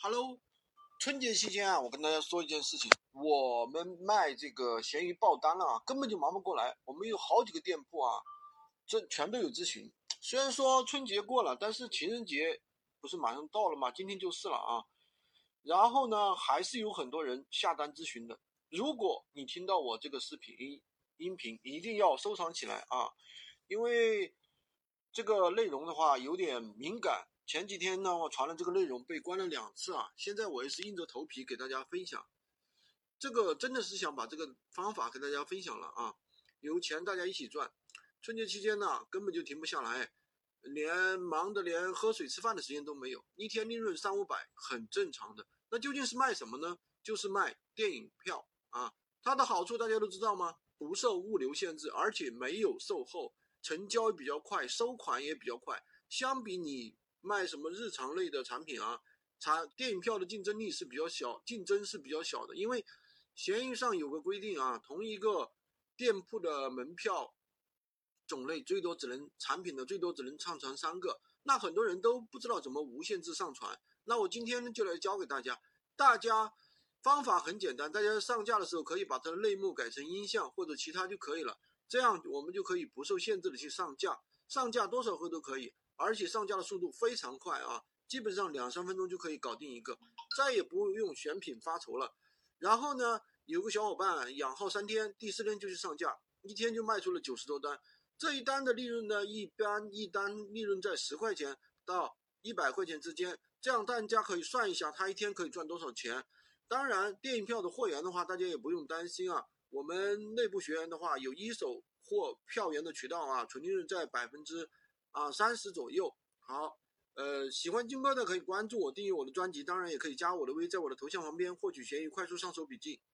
Hello，春节期间啊，我跟大家说一件事情，我们卖这个闲鱼爆单了啊，根本就忙不过来。我们有好几个店铺啊，这全都有咨询。虽然说春节过了，但是情人节不是马上到了吗？今天就是了啊。然后呢，还是有很多人下单咨询的。如果你听到我这个视频音音频，一定要收藏起来啊，因为这个内容的话有点敏感。前几天呢，我传了这个内容被关了两次啊！现在我也是硬着头皮给大家分享，这个真的是想把这个方法给大家分享了啊！有钱大家一起赚，春节期间呢根本就停不下来，连忙的连喝水吃饭的时间都没有，一天利润三五百很正常的。那究竟是卖什么呢？就是卖电影票啊！它的好处大家都知道吗？不受物流限制，而且没有售后，成交比较快，收款也比较快。相比你。卖什么日常类的产品啊？产电影票的竞争力是比较小，竞争是比较小的，因为闲鱼上有个规定啊，同一个店铺的门票种类最多只能产品的最多只能上传三个，那很多人都不知道怎么无限制上传。那我今天就来教给大家，大家方法很简单，大家上架的时候可以把它的类目改成音像或者其他就可以了，这样我们就可以不受限制的去上架，上架多少个都可以。而且上架的速度非常快啊，基本上两三分钟就可以搞定一个，再也不用选品发愁了。然后呢，有个小伙伴养号三天，第四天就去上架，一天就卖出了九十多单。这一单的利润呢，一般一单利润在十块钱到一百块钱之间。这样大家可以算一下，他一天可以赚多少钱。当然，电影票的货源的话，大家也不用担心啊。我们内部学员的话，有一手货票源的渠道啊，纯利润在百分之。啊，三十左右。好，呃，喜欢金哥的可以关注我，订阅我的专辑，当然也可以加我的微，在我的头像旁边获取闲鱼快速上手笔记。